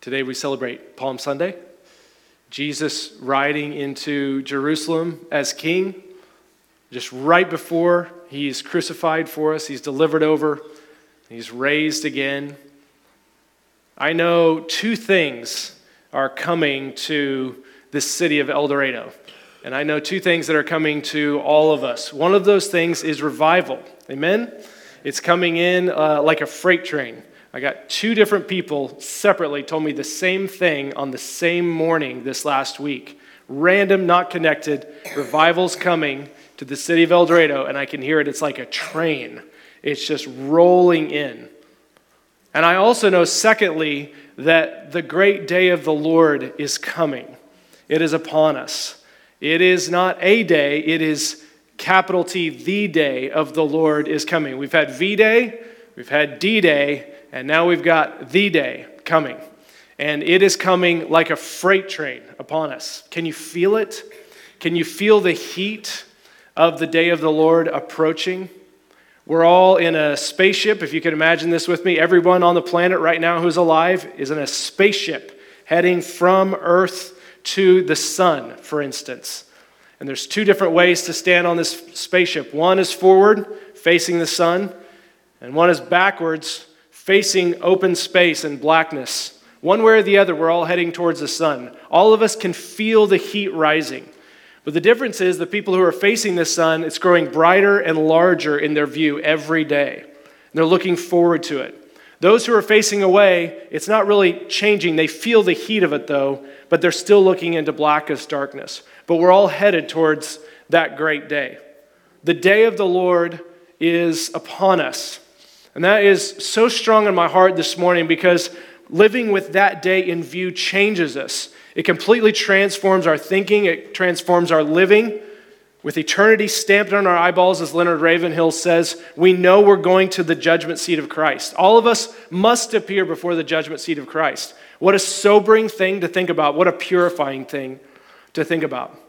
Today we celebrate Palm Sunday, Jesus riding into Jerusalem as king, just right before he's crucified for us, he's delivered over, he's raised again. I know two things are coming to this city of El Dorado. And I know two things that are coming to all of us. One of those things is revival. Amen? It's coming in uh, like a freight train. I got two different people separately told me the same thing on the same morning this last week. Random, not connected. Revival's coming to the city of El Dorado, and I can hear it. It's like a train, it's just rolling in. And I also know, secondly, that the great day of the Lord is coming. It is upon us. It is not a day, it is capital T, the day of the Lord is coming. We've had V Day, we've had D Day, and now we've got the day coming. And it is coming like a freight train upon us. Can you feel it? Can you feel the heat of the day of the Lord approaching? We're all in a spaceship. If you can imagine this with me, everyone on the planet right now who's alive is in a spaceship heading from Earth to the sun, for instance. And there's two different ways to stand on this spaceship one is forward, facing the sun, and one is backwards, facing open space and blackness. One way or the other, we're all heading towards the sun. All of us can feel the heat rising. But the difference is the people who are facing the sun, it's growing brighter and larger in their view every day. And they're looking forward to it. Those who are facing away, it's not really changing. They feel the heat of it though, but they're still looking into blackest darkness. But we're all headed towards that great day. The day of the Lord is upon us. And that is so strong in my heart this morning because living with that day in view changes us. It completely transforms our thinking, it transforms our living. With eternity stamped on our eyeballs, as Leonard Ravenhill says, we know we're going to the judgment seat of Christ. All of us must appear before the judgment seat of Christ. What a sobering thing to think about. What a purifying thing to think about.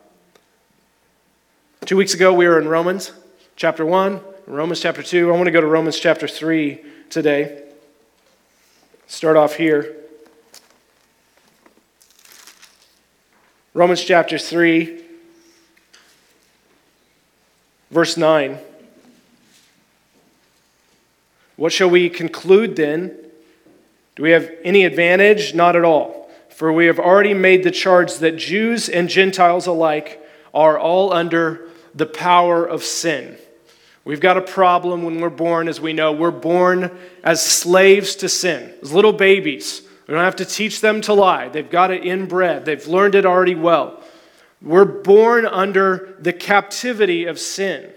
Two weeks ago, we were in Romans chapter 1, Romans chapter 2. I want to go to Romans chapter 3 today. Start off here. Romans chapter 3 Verse 9 What shall we conclude then? Do we have any advantage? Not at all. For we have already made the charge that Jews and Gentiles alike are all under the power of sin. We've got a problem when we're born, as we know. We're born as slaves to sin, as little babies. We don't have to teach them to lie. They've got it inbred, they've learned it already well. We're born under the captivity of sin.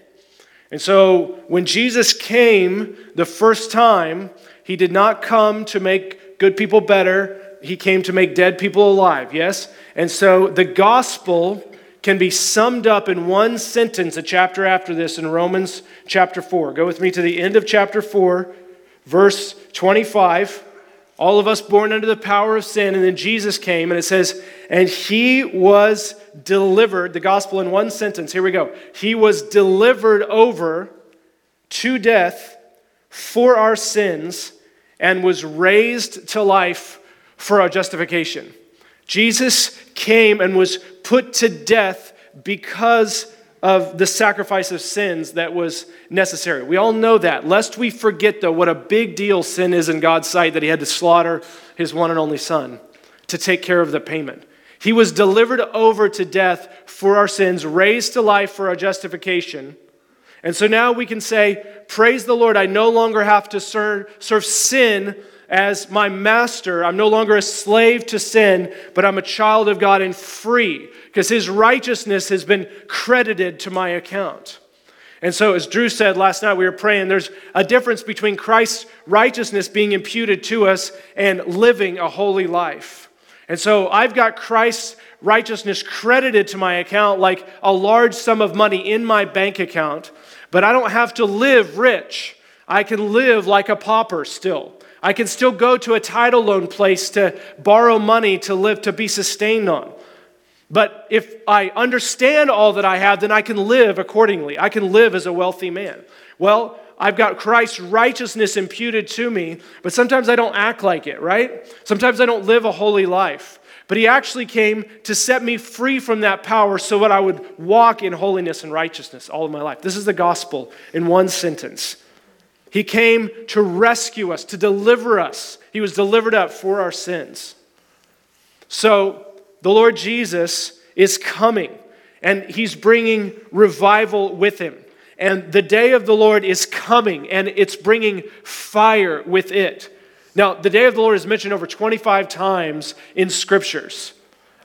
And so when Jesus came the first time, he did not come to make good people better, he came to make dead people alive, yes? And so the gospel can be summed up in one sentence a chapter after this in Romans chapter 4. Go with me to the end of chapter 4, verse 25 all of us born under the power of sin, and then Jesus came, and it says, and he was delivered, the gospel in one sentence, here we go. He was delivered over to death for our sins and was raised to life for our justification. Jesus came and was put to death because of the sacrifice of sins that was necessary. We all know that. Lest we forget, though, what a big deal sin is in God's sight that He had to slaughter His one and only Son to take care of the payment. He was delivered over to death for our sins, raised to life for our justification. And so now we can say, Praise the Lord, I no longer have to serve, sin as my master. I'm no longer a slave to sin, but I'm a child of God and free because his righteousness has been credited to my account. And so, as Drew said last night, we were praying, there's a difference between Christ's righteousness being imputed to us and living a holy life. And so, I've got Christ's righteousness credited to my account like a large sum of money in my bank account, but I don't have to live rich. I can live like a pauper still. I can still go to a title loan place to borrow money to live, to be sustained on. But if I understand all that I have, then I can live accordingly. I can live as a wealthy man. Well, I've got Christ's righteousness imputed to me, but sometimes I don't act like it, right? Sometimes I don't live a holy life. But he actually came to set me free from that power so that I would walk in holiness and righteousness all of my life. This is the gospel in one sentence. He came to rescue us, to deliver us. He was delivered up for our sins. So the Lord Jesus is coming, and he's bringing revival with him. And the day of the Lord is coming, and it's bringing fire with it. Now, the day of the Lord is mentioned over 25 times in scriptures.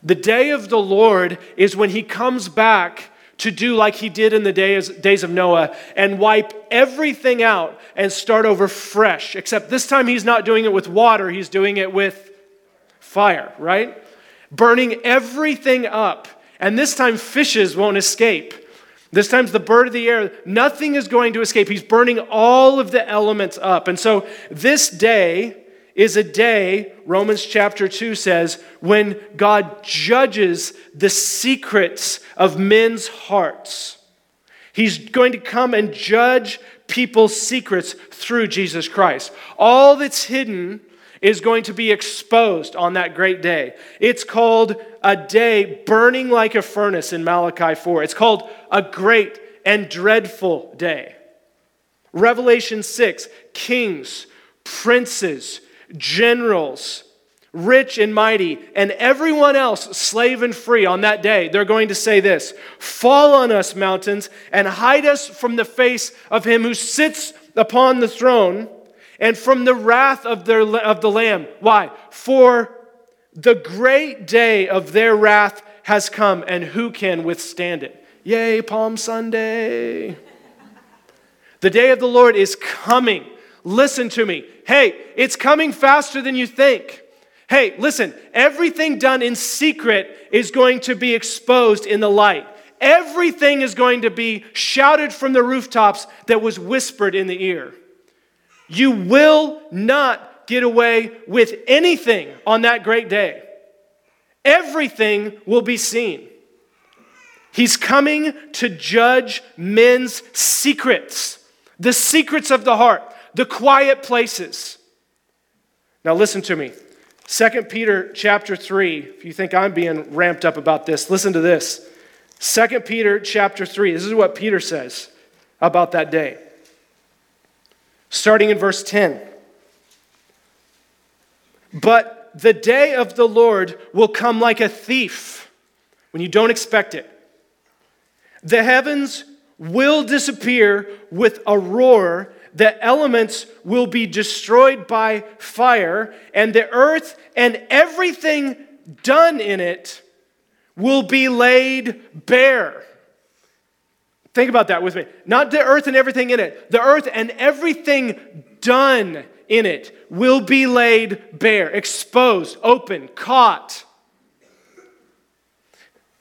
The day of the Lord is when he comes back to do like he did in the days, days of Noah and wipe everything out and start over fresh. Except this time he's not doing it with water, he's doing it with fire, right? Burning everything up. And this time fishes won't escape. This time's the bird of the air. Nothing is going to escape. He's burning all of the elements up. And so this day is a day, Romans chapter 2 says, when God judges the secrets of men's hearts. He's going to come and judge people's secrets through Jesus Christ. All that's hidden is going to be exposed on that great day. It's called a day burning like a furnace in Malachi 4. It's called a great and dreadful day. Revelation 6 kings, princes, generals, rich and mighty, and everyone else, slave and free, on that day, they're going to say this Fall on us, mountains, and hide us from the face of him who sits upon the throne and from the wrath of, their, of the Lamb. Why? For the great day of their wrath has come, and who can withstand it? Yay, Palm Sunday. The day of the Lord is coming. Listen to me. Hey, it's coming faster than you think. Hey, listen, everything done in secret is going to be exposed in the light. Everything is going to be shouted from the rooftops that was whispered in the ear. You will not get away with anything on that great day. Everything will be seen. He's coming to judge men's secrets, the secrets of the heart, the quiet places. Now listen to me. 2 Peter chapter 3, if you think I'm being ramped up about this, listen to this. 2 Peter chapter 3, this is what Peter says about that day starting in verse 10. But the day of the Lord will come like a thief when you don't expect it. The heavens will disappear with a roar, the elements will be destroyed by fire, and the earth and everything done in it will be laid bare. Think about that with me. Not the earth and everything in it, the earth and everything done in it will be laid bare, exposed, open, caught.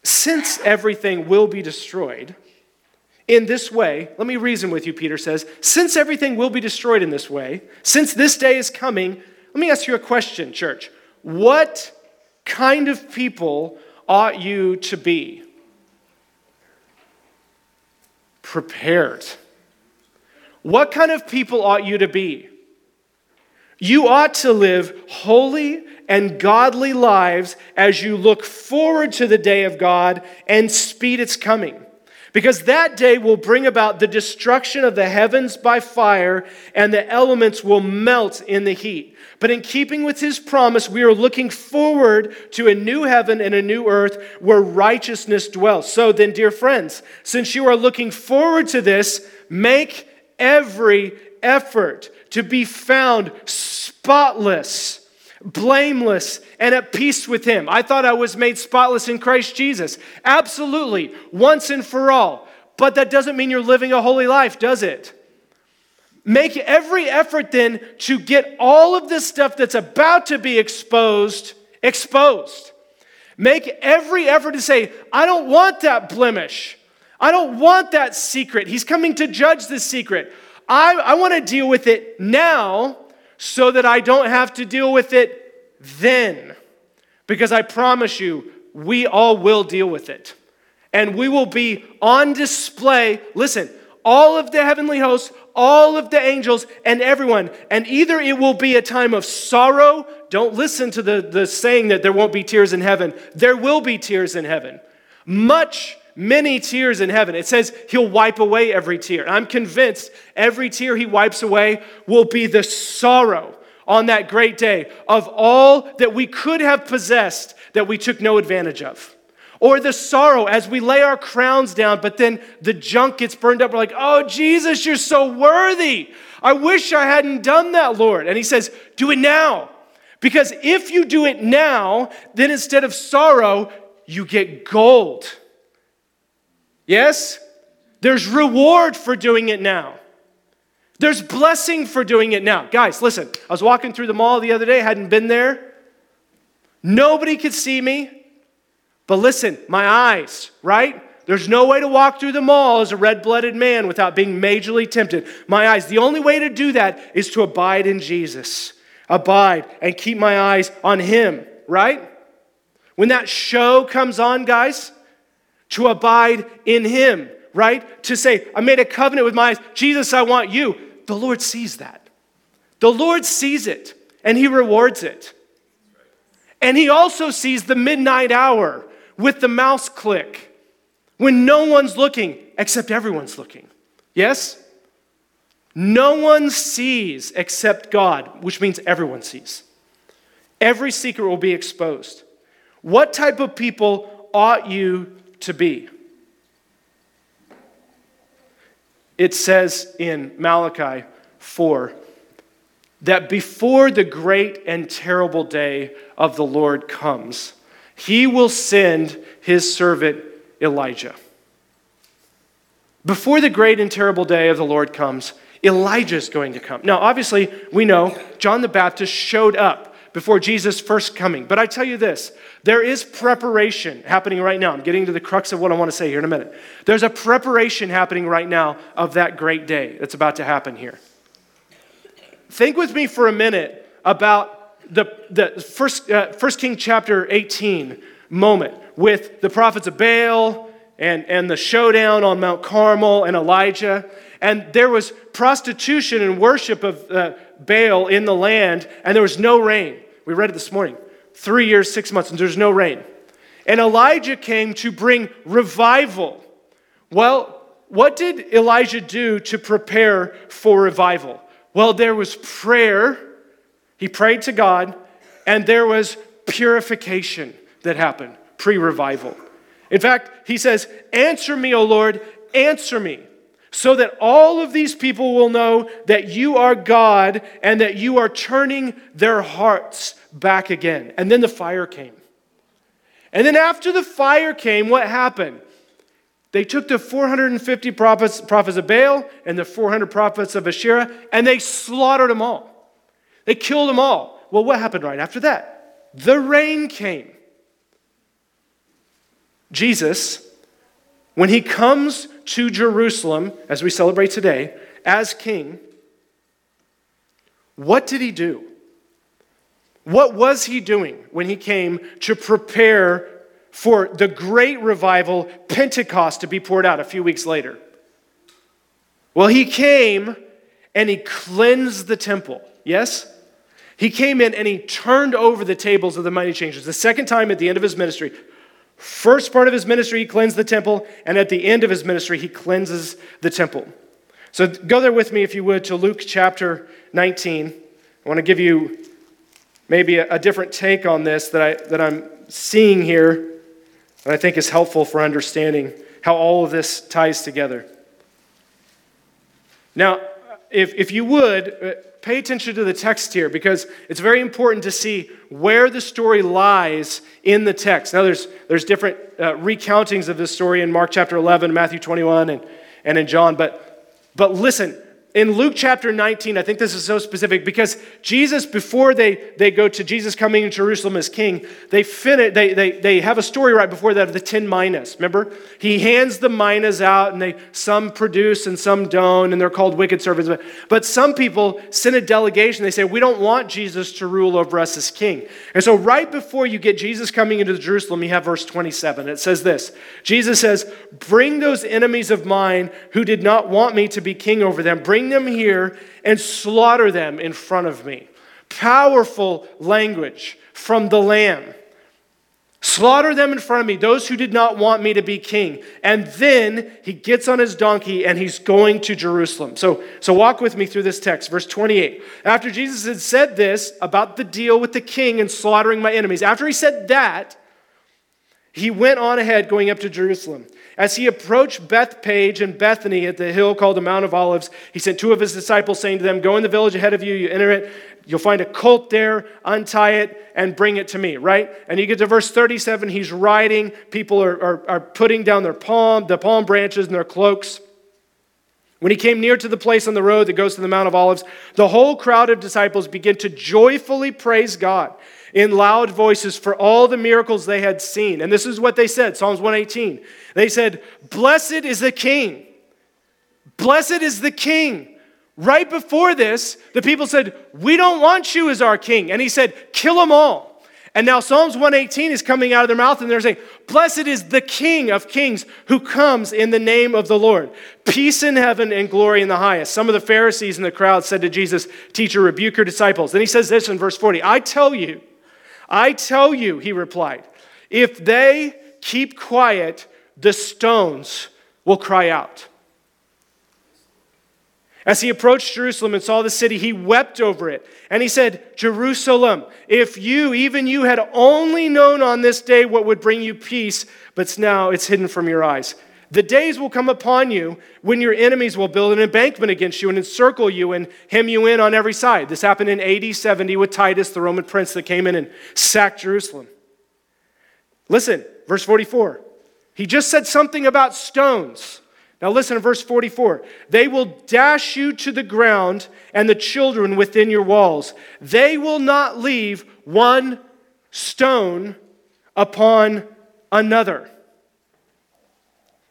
Since everything will be destroyed in this way, let me reason with you, Peter says. Since everything will be destroyed in this way, since this day is coming, let me ask you a question, church. What kind of people ought you to be? prepared. What kind of people ought you to be? You ought to live holy and godly lives as you look forward to the day of God and speed its coming. Because that day will bring about the destruction of the heavens by fire, and the elements will melt in the heat. But in keeping with his promise, we are looking forward to a new heaven and a new earth where righteousness dwells. So then, dear friends, since you are looking forward to this, make every effort to be found spotless blameless and at peace with him. I thought I was made spotless in Christ Jesus. Absolutely, once and for all. But that doesn't mean you're living a holy life, does it? Make every effort then to get all of this stuff that's about to be exposed, exposed. Make every effort to say, I don't want that blemish. I don't want that secret. He's coming to judge the secret. I, I want to deal with it now so that I don't have to deal with it then. Because I promise you, we all will deal with it. And we will be on display. Listen, all of the heavenly hosts, all of the angels, and everyone. And either it will be a time of sorrow. Don't listen to the, the saying that there won't be tears in heaven. There will be tears in heaven. Much, many tears in heaven. It says he'll wipe away every tear. I'm convinced every tear he wipes away will be the sorrow on that great day of all that we could have possessed that we took no advantage of. Or the sorrow as we lay our crowns down, but then the junk gets burned up. We're like, oh, Jesus, you're so worthy. I wish I hadn't done that, Lord. And he says, do it now. Because if you do it now, then instead of sorrow, you get gold. Yes? There's reward for doing it now. There's blessing for doing it now. Guys, listen. I was walking through the mall the other day, hadn't been there. Nobody could see me. But listen, my eyes, right? There's no way to walk through the mall as a red blooded man without being majorly tempted. My eyes, the only way to do that is to abide in Jesus. Abide and keep my eyes on Him, right? When that show comes on, guys, to abide in Him, right? To say, I made a covenant with my eyes. Jesus, I want you. The Lord sees that. The Lord sees it and He rewards it. And He also sees the midnight hour with the mouse click when no one's looking except everyone's looking. Yes? No one sees except God, which means everyone sees. Every secret will be exposed. What type of people ought you to be? It says in Malachi 4 that before the great and terrible day of the Lord comes, he will send his servant Elijah. Before the great and terrible day of the Lord comes, Elijah is going to come. Now, obviously, we know John the Baptist showed up before Jesus' first coming. But I tell you this there is preparation happening right now. I'm getting to the crux of what I want to say here in a minute. There's a preparation happening right now of that great day that's about to happen here. Think with me for a minute about the, the first, uh, first King chapter 18 moment with the prophets of Baal and, and the showdown on Mount Carmel and Elijah. And there was prostitution and worship of uh, Baal in the land, and there was no rain. We read it this morning. Three years, six months, and there's no rain. And Elijah came to bring revival. Well, what did Elijah do to prepare for revival? Well, there was prayer he prayed to God, and there was purification that happened pre revival. In fact, he says, Answer me, O Lord, answer me, so that all of these people will know that you are God and that you are turning their hearts back again. And then the fire came. And then after the fire came, what happened? They took the 450 prophets, prophets of Baal and the 400 prophets of Asherah, and they slaughtered them all. They killed them all. Well, what happened right after that? The rain came. Jesus, when he comes to Jerusalem, as we celebrate today, as king, what did he do? What was he doing when he came to prepare for the great revival, Pentecost, to be poured out a few weeks later? Well, he came and he cleansed the temple. Yes? He came in and he turned over the tables of the money changers. The second time at the end of his ministry, first part of his ministry, he cleansed the temple, and at the end of his ministry, he cleanses the temple. So go there with me, if you would, to Luke chapter 19. I want to give you maybe a, a different take on this that, I, that I'm seeing here that I think is helpful for understanding how all of this ties together. Now, if, if you would, uh, pay attention to the text here because it's very important to see where the story lies in the text. Now, there's, there's different uh, recountings of this story in Mark chapter 11, Matthew 21, and, and in John, but, but listen, in Luke chapter 19, I think this is so specific because Jesus, before they, they go to Jesus coming in Jerusalem as king, they, fin- they, they, they have a story right before that of the 10 minas. Remember? He hands the minas out and they some produce and some don't, and they're called wicked servants. But, but some people send a delegation. They say, We don't want Jesus to rule over us as king. And so, right before you get Jesus coming into Jerusalem, you have verse 27. It says this Jesus says, Bring those enemies of mine who did not want me to be king over them. Bring bring them here and slaughter them in front of me. Powerful language from the Lamb. Slaughter them in front of me, those who did not want me to be king. And then he gets on his donkey and he's going to Jerusalem. So, so walk with me through this text, verse 28. After Jesus had said this about the deal with the king and slaughtering my enemies, after he said that, he went on ahead going up to Jerusalem. As he approached Bethphage and Bethany at the hill called the Mount of Olives, he sent two of his disciples, saying to them, Go in the village ahead of you, you enter it, you'll find a colt there, untie it, and bring it to me, right? And you get to verse 37, he's riding, people are, are, are putting down their palm, the palm branches and their cloaks. When he came near to the place on the road that goes to the Mount of Olives, the whole crowd of disciples began to joyfully praise God in loud voices for all the miracles they had seen. And this is what they said Psalms 118. They said, Blessed is the King. Blessed is the King. Right before this, the people said, We don't want you as our king. And he said, Kill them all. And now Psalms 118 is coming out of their mouth and they're saying, Blessed is the King of kings who comes in the name of the Lord. Peace in heaven and glory in the highest. Some of the Pharisees in the crowd said to Jesus, Teacher, rebuke your disciples. Then he says this in verse 40 I tell you, I tell you, he replied, if they keep quiet, the stones will cry out. As he approached Jerusalem and saw the city, he wept over it. And he said, Jerusalem, if you, even you, had only known on this day what would bring you peace, but now it's hidden from your eyes. The days will come upon you when your enemies will build an embankment against you and encircle you and hem you in on every side. This happened in AD 70 with Titus, the Roman prince that came in and sacked Jerusalem. Listen, verse 44. He just said something about stones. Now listen to verse 44. They will dash you to the ground and the children within your walls. They will not leave one stone upon another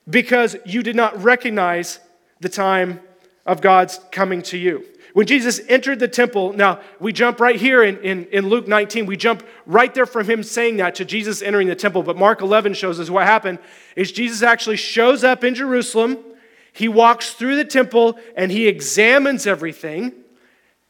because you did not recognize the time of God's coming to you. When Jesus entered the temple, now we jump right here in, in, in, Luke 19, we jump right there from him saying that to Jesus entering the temple. But Mark 11 shows us what happened is Jesus actually shows up in Jerusalem. He walks through the temple and he examines everything.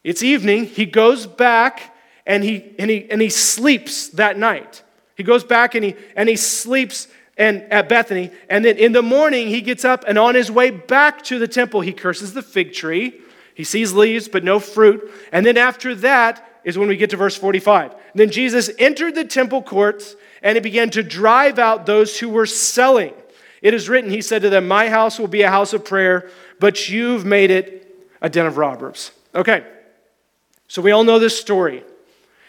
It's evening. He goes back and he, and he, and he sleeps that night. He goes back and he, and he sleeps and at Bethany. And then in the morning, he gets up and on his way back to the temple, he curses the fig tree. He sees leaves, but no fruit. And then after that is when we get to verse 45. Then Jesus entered the temple courts and he began to drive out those who were selling. It is written, he said to them, My house will be a house of prayer, but you've made it a den of robbers. Okay, so we all know this story.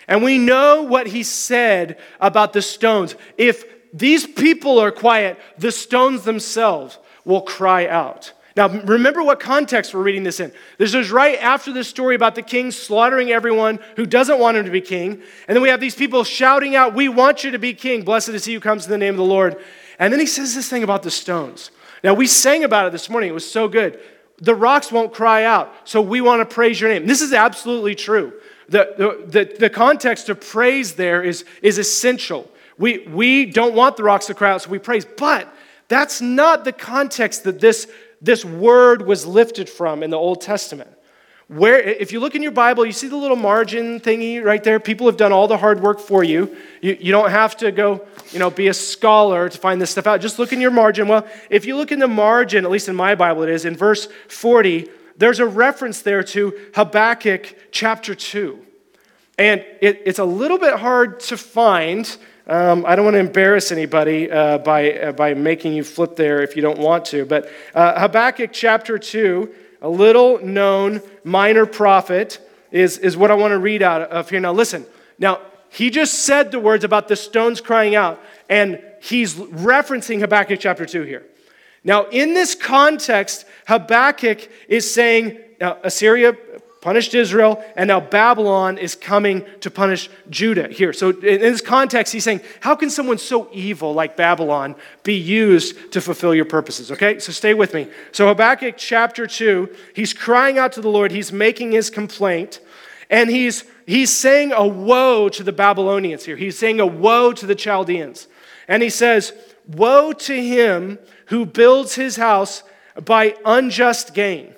And we know what he said about the stones. If these people are quiet, the stones themselves will cry out. Now, remember what context we're reading this in. This is right after the story about the king slaughtering everyone who doesn't want him to be king. And then we have these people shouting out, We want you to be king. Blessed is he who comes in the name of the Lord. And then he says this thing about the stones. Now, we sang about it this morning. It was so good. The rocks won't cry out, so we want to praise your name. This is absolutely true. The, the, the, the context of praise there is, is essential. We, we don't want the rocks to cry out, so we praise. But that's not the context that this, this word was lifted from in the Old Testament. Where, if you look in your Bible, you see the little margin thingy right there. People have done all the hard work for you. You, you don't have to go, you know, be a scholar to find this stuff out. Just look in your margin. Well, if you look in the margin, at least in my Bible it is, in verse 40, there's a reference there to Habakkuk chapter 2. And it, it's a little bit hard to find um, I don't want to embarrass anybody uh, by, uh, by making you flip there if you don't want to. But uh, Habakkuk chapter 2, a little known minor prophet, is, is what I want to read out of here. Now, listen. Now, he just said the words about the stones crying out, and he's referencing Habakkuk chapter 2 here. Now, in this context, Habakkuk is saying, now Assyria punished Israel, and now Babylon is coming to punish Judah here. So, in this context, he's saying, How can someone so evil like Babylon be used to fulfill your purposes? Okay, so stay with me. So, Habakkuk chapter 2, he's crying out to the Lord, he's making his complaint, and he's, he's saying a woe to the Babylonians here. He's saying a woe to the Chaldeans. And he says, Woe to him who builds his house by unjust gain.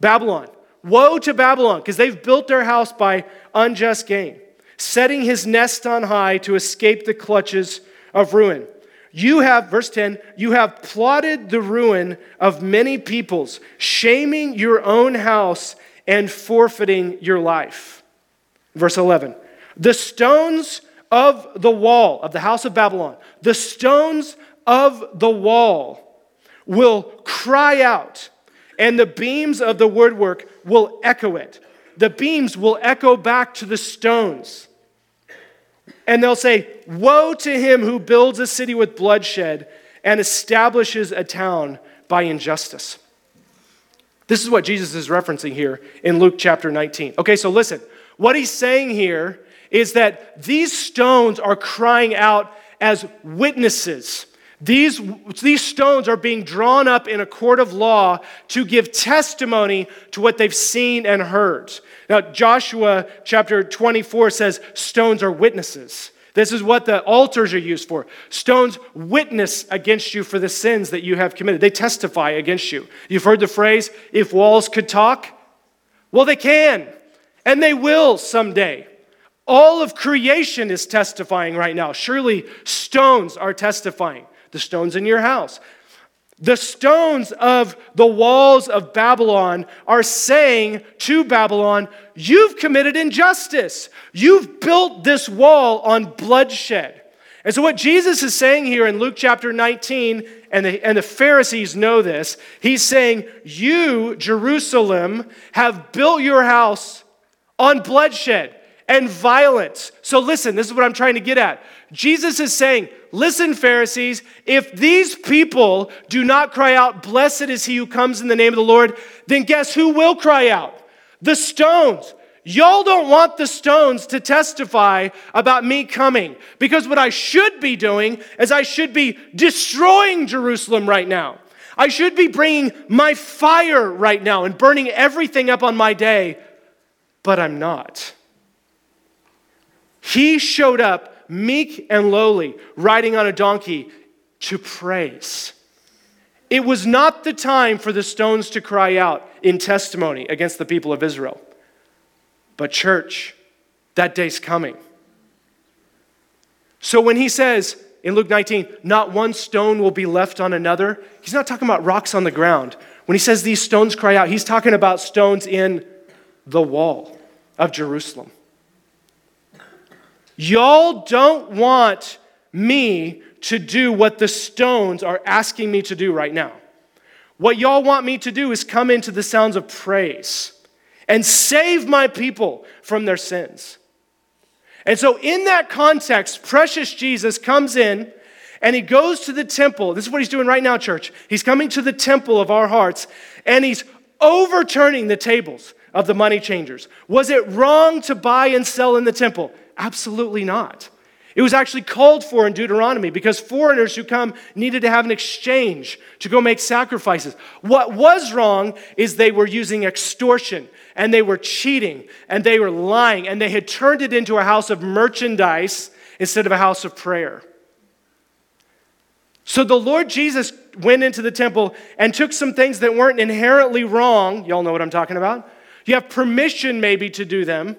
Babylon. Woe to Babylon, because they've built their house by unjust gain, setting his nest on high to escape the clutches of ruin. You have, verse 10, you have plotted the ruin of many peoples, shaming your own house and forfeiting your life. Verse 11, the stones of the wall of the house of Babylon, the stones of the wall will cry out and the beams of the woodwork will echo it. The beams will echo back to the stones. And they'll say, Woe to him who builds a city with bloodshed and establishes a town by injustice. This is what Jesus is referencing here in Luke chapter 19. Okay, so listen. What he's saying here is that these stones are crying out as witnesses these, these stones are being drawn up in a court of law to give testimony to what they've seen and heard. Now, Joshua chapter 24 says stones are witnesses. This is what the altars are used for. Stones witness against you for the sins that you have committed, they testify against you. You've heard the phrase, if walls could talk? Well, they can, and they will someday. All of creation is testifying right now. Surely stones are testifying the stones in your house. The stones of the walls of Babylon are saying to Babylon, You've committed injustice. You've built this wall on bloodshed. And so, what Jesus is saying here in Luke chapter 19, and the, and the Pharisees know this, he's saying, You, Jerusalem, have built your house on bloodshed and violence. So, listen, this is what I'm trying to get at. Jesus is saying, Listen, Pharisees, if these people do not cry out, Blessed is he who comes in the name of the Lord, then guess who will cry out? The stones. Y'all don't want the stones to testify about me coming because what I should be doing is I should be destroying Jerusalem right now. I should be bringing my fire right now and burning everything up on my day, but I'm not. He showed up meek and lowly, riding on a donkey to praise. It was not the time for the stones to cry out in testimony against the people of Israel. But, church, that day's coming. So, when he says in Luke 19, not one stone will be left on another, he's not talking about rocks on the ground. When he says these stones cry out, he's talking about stones in the wall of Jerusalem. Y'all don't want me to do what the stones are asking me to do right now. What y'all want me to do is come into the sounds of praise and save my people from their sins. And so, in that context, precious Jesus comes in and he goes to the temple. This is what he's doing right now, church. He's coming to the temple of our hearts and he's overturning the tables of the money changers. Was it wrong to buy and sell in the temple? Absolutely not. It was actually called for in Deuteronomy because foreigners who come needed to have an exchange to go make sacrifices. What was wrong is they were using extortion and they were cheating and they were lying and they had turned it into a house of merchandise instead of a house of prayer. So the Lord Jesus went into the temple and took some things that weren't inherently wrong. Y'all know what I'm talking about. You have permission maybe to do them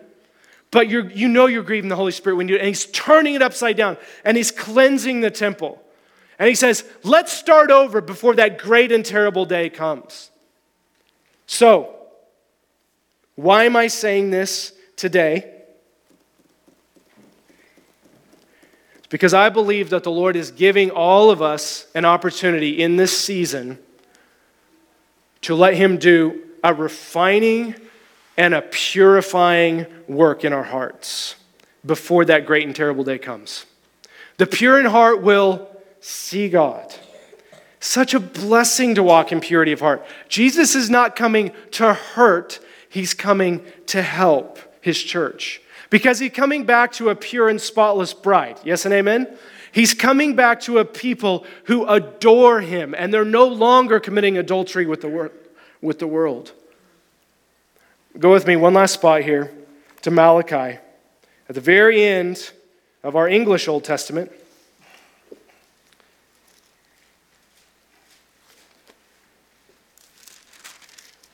but you you know you're grieving the Holy Spirit when you, and he's turning it upside down and he's cleansing the temple. And he says, let's start over before that great and terrible day comes. So, why am I saying this today? Because I believe that the Lord is giving all of us an opportunity in this season to let Him do a refining and a purifying work in our hearts before that great and terrible day comes. The pure in heart will see God. Such a blessing to walk in purity of heart. Jesus is not coming to hurt, he's coming to help his church. Because he's coming back to a pure and spotless bride. Yes and amen? He's coming back to a people who adore him and they're no longer committing adultery with the, wor- with the world. Go with me one last spot here to Malachi. At the very end of our English Old Testament,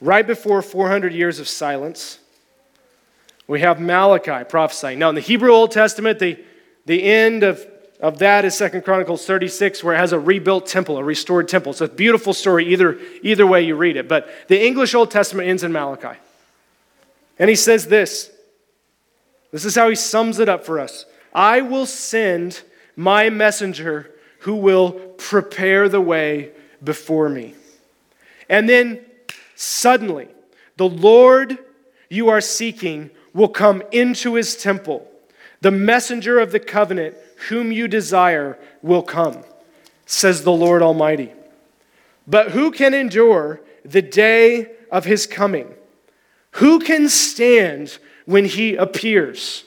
right before 400 years of silence, we have Malachi prophesying. Now, in the Hebrew Old Testament, the, the end of, of that is Second Chronicles 36, where it has a rebuilt temple, a restored temple. It's a beautiful story, either, either way you read it. But the English Old Testament ends in Malachi. And he says this this is how he sums it up for us I will send my messenger who will prepare the way before me. And then suddenly, the Lord you are seeking will come into his temple. The messenger of the covenant, whom you desire, will come, says the Lord Almighty. But who can endure the day of his coming? Who can stand when he appears?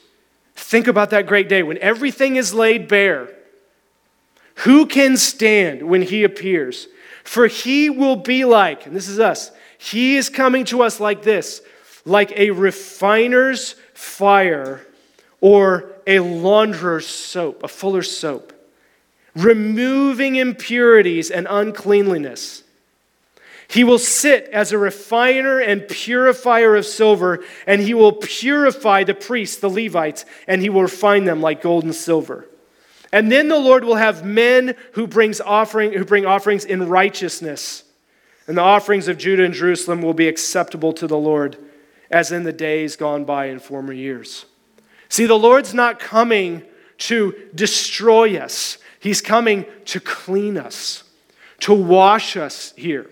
Think about that great day when everything is laid bare. Who can stand when he appears? For he will be like, and this is us, he is coming to us like this like a refiner's fire or a launderer's soap, a fuller's soap, removing impurities and uncleanliness. He will sit as a refiner and purifier of silver, and he will purify the priests, the Levites, and he will refine them like gold and silver. And then the Lord will have men who, brings offering, who bring offerings in righteousness. And the offerings of Judah and Jerusalem will be acceptable to the Lord as in the days gone by in former years. See, the Lord's not coming to destroy us, He's coming to clean us, to wash us here.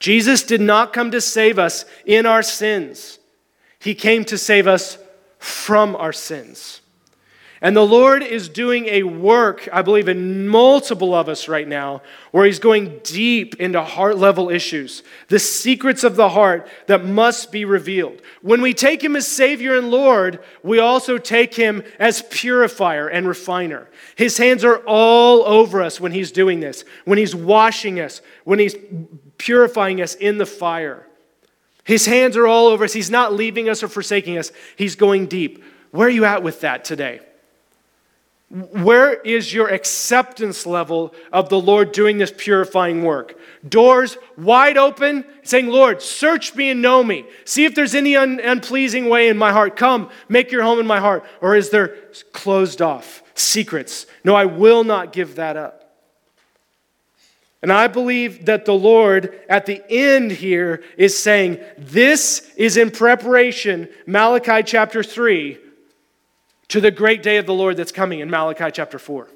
Jesus did not come to save us in our sins, He came to save us from our sins. And the Lord is doing a work, I believe, in multiple of us right now, where He's going deep into heart level issues, the secrets of the heart that must be revealed. When we take Him as Savior and Lord, we also take Him as purifier and refiner. His hands are all over us when He's doing this, when He's washing us, when He's purifying us in the fire. His hands are all over us. He's not leaving us or forsaking us, He's going deep. Where are you at with that today? Where is your acceptance level of the Lord doing this purifying work? Doors wide open, saying, Lord, search me and know me. See if there's any un- unpleasing way in my heart. Come, make your home in my heart. Or is there closed off secrets? No, I will not give that up. And I believe that the Lord at the end here is saying, This is in preparation, Malachi chapter 3 to the great day of the Lord that's coming in Malachi chapter 4.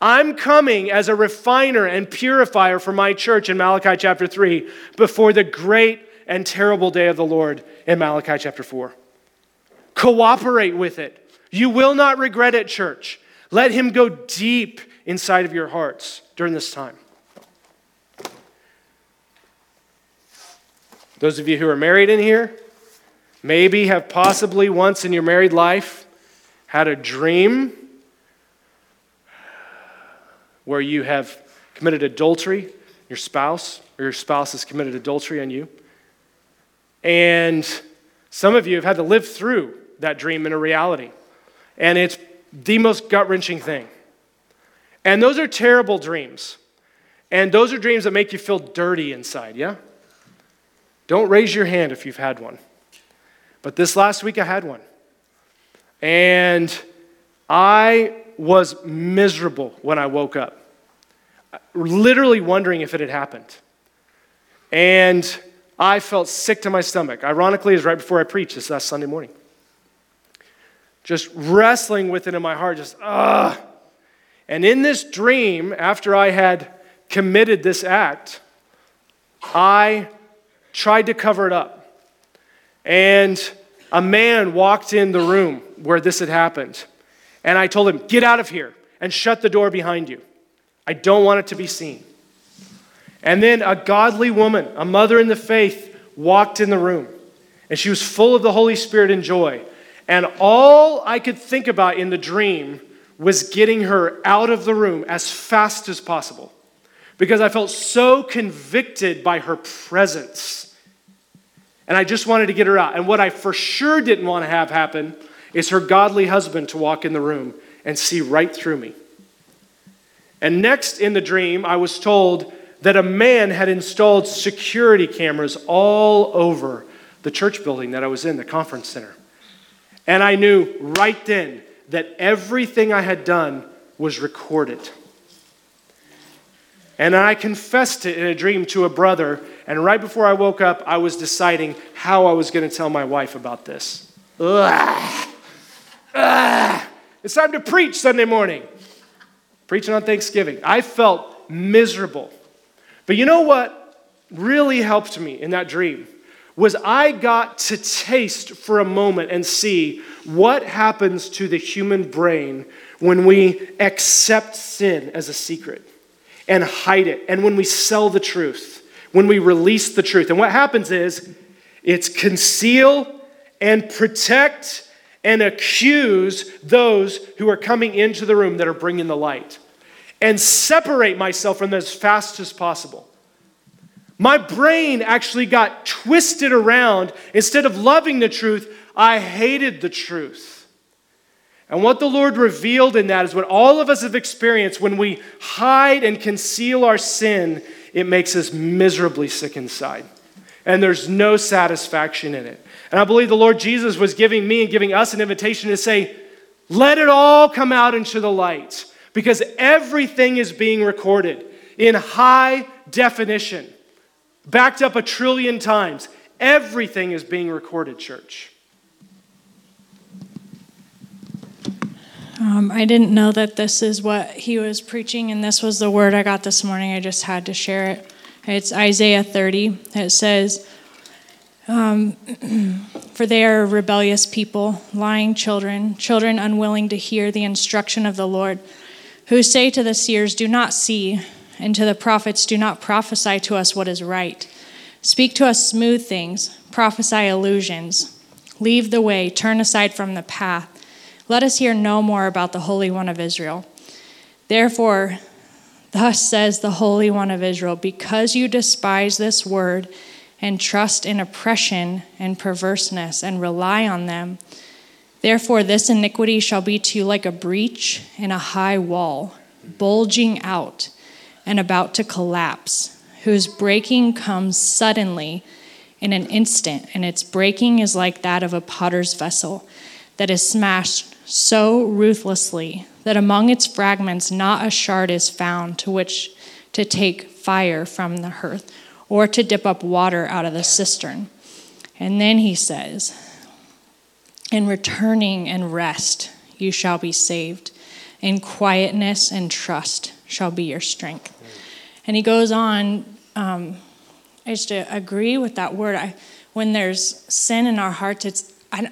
I'm coming as a refiner and purifier for my church in Malachi chapter 3 before the great and terrible day of the Lord in Malachi chapter 4. Cooperate with it. You will not regret it, church. Let Him go deep inside of your hearts during this time. Those of you who are married in here, maybe have possibly once in your married life had a dream where you have committed adultery, your spouse, or your spouse has committed adultery on you. And some of you have had to live through that dream in a reality. And it's the most gut wrenching thing. And those are terrible dreams. And those are dreams that make you feel dirty inside, yeah? Don't raise your hand if you've had one. But this last week I had one. And I was miserable when I woke up, literally wondering if it had happened. And I felt sick to my stomach. Ironically, it was right before I preached this last Sunday morning. Just wrestling with it in my heart, just, ah. And in this dream, after I had committed this act, I tried to cover it up. And a man walked in the room where this had happened. And I told him, Get out of here and shut the door behind you. I don't want it to be seen. And then a godly woman, a mother in the faith, walked in the room. And she was full of the Holy Spirit and joy. And all I could think about in the dream was getting her out of the room as fast as possible because I felt so convicted by her presence. And I just wanted to get her out. And what I for sure didn't want to have happen is her godly husband to walk in the room and see right through me. And next in the dream, I was told that a man had installed security cameras all over the church building that I was in, the conference center. And I knew right then that everything I had done was recorded. And I confessed it in a dream to a brother. And right before I woke up, I was deciding how I was going to tell my wife about this. Ugh. Ugh. It's time to preach Sunday morning. Preaching on Thanksgiving. I felt miserable. But you know what really helped me in that dream? Was I got to taste for a moment and see what happens to the human brain when we accept sin as a secret and hide it, and when we sell the truth, when we release the truth. And what happens is it's conceal and protect and accuse those who are coming into the room that are bringing the light and separate myself from them as fast as possible. My brain actually got twisted around. Instead of loving the truth, I hated the truth. And what the Lord revealed in that is what all of us have experienced when we hide and conceal our sin, it makes us miserably sick inside. And there's no satisfaction in it. And I believe the Lord Jesus was giving me and giving us an invitation to say, let it all come out into the light because everything is being recorded in high definition, backed up a trillion times. Everything is being recorded, church. Um, I didn't know that this is what he was preaching, and this was the word I got this morning. I just had to share it. It's Isaiah 30. It says, um, For they are rebellious people, lying children, children unwilling to hear the instruction of the Lord who say to the seers, Do not see, and to the prophets, Do not prophesy to us what is right. Speak to us smooth things, prophesy illusions. Leave the way, turn aside from the path. Let us hear no more about the Holy One of Israel. Therefore, thus says the Holy One of Israel, because you despise this word and trust in oppression and perverseness and rely on them, Therefore, this iniquity shall be to you like a breach in a high wall, bulging out and about to collapse, whose breaking comes suddenly in an instant, and its breaking is like that of a potter's vessel that is smashed so ruthlessly that among its fragments not a shard is found to which to take fire from the hearth or to dip up water out of the cistern. And then he says, in returning and rest, you shall be saved. In quietness and trust shall be your strength. And he goes on, um, I just agree with that word. I, when there's sin in our hearts, it's I,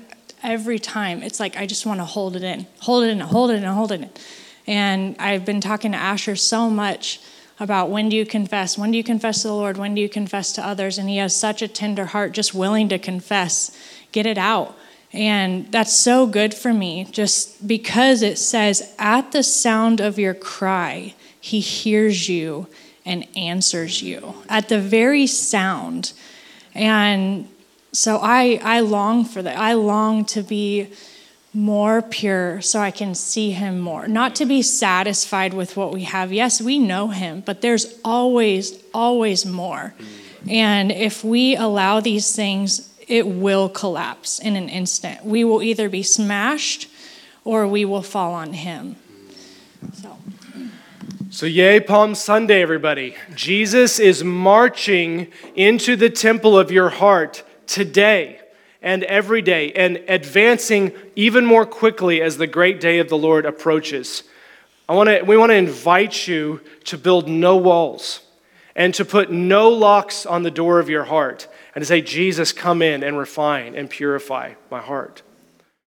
every time, it's like I just want to hold it in, hold it in, hold it in, hold it in. And I've been talking to Asher so much about when do you confess? When do you confess to the Lord? When do you confess to others? And he has such a tender heart, just willing to confess, get it out. And that's so good for me just because it says, at the sound of your cry, he hears you and answers you. At the very sound. And so I, I long for that. I long to be more pure so I can see him more. Not to be satisfied with what we have. Yes, we know him, but there's always, always more. And if we allow these things it will collapse in an instant. We will either be smashed or we will fall on him. So. So, yay, Palm Sunday, everybody. Jesus is marching into the temple of your heart today and every day and advancing even more quickly as the great day of the Lord approaches. I want to, we want to invite you to build no walls and to put no locks on the door of your heart and to say, Jesus, come in and refine and purify my heart.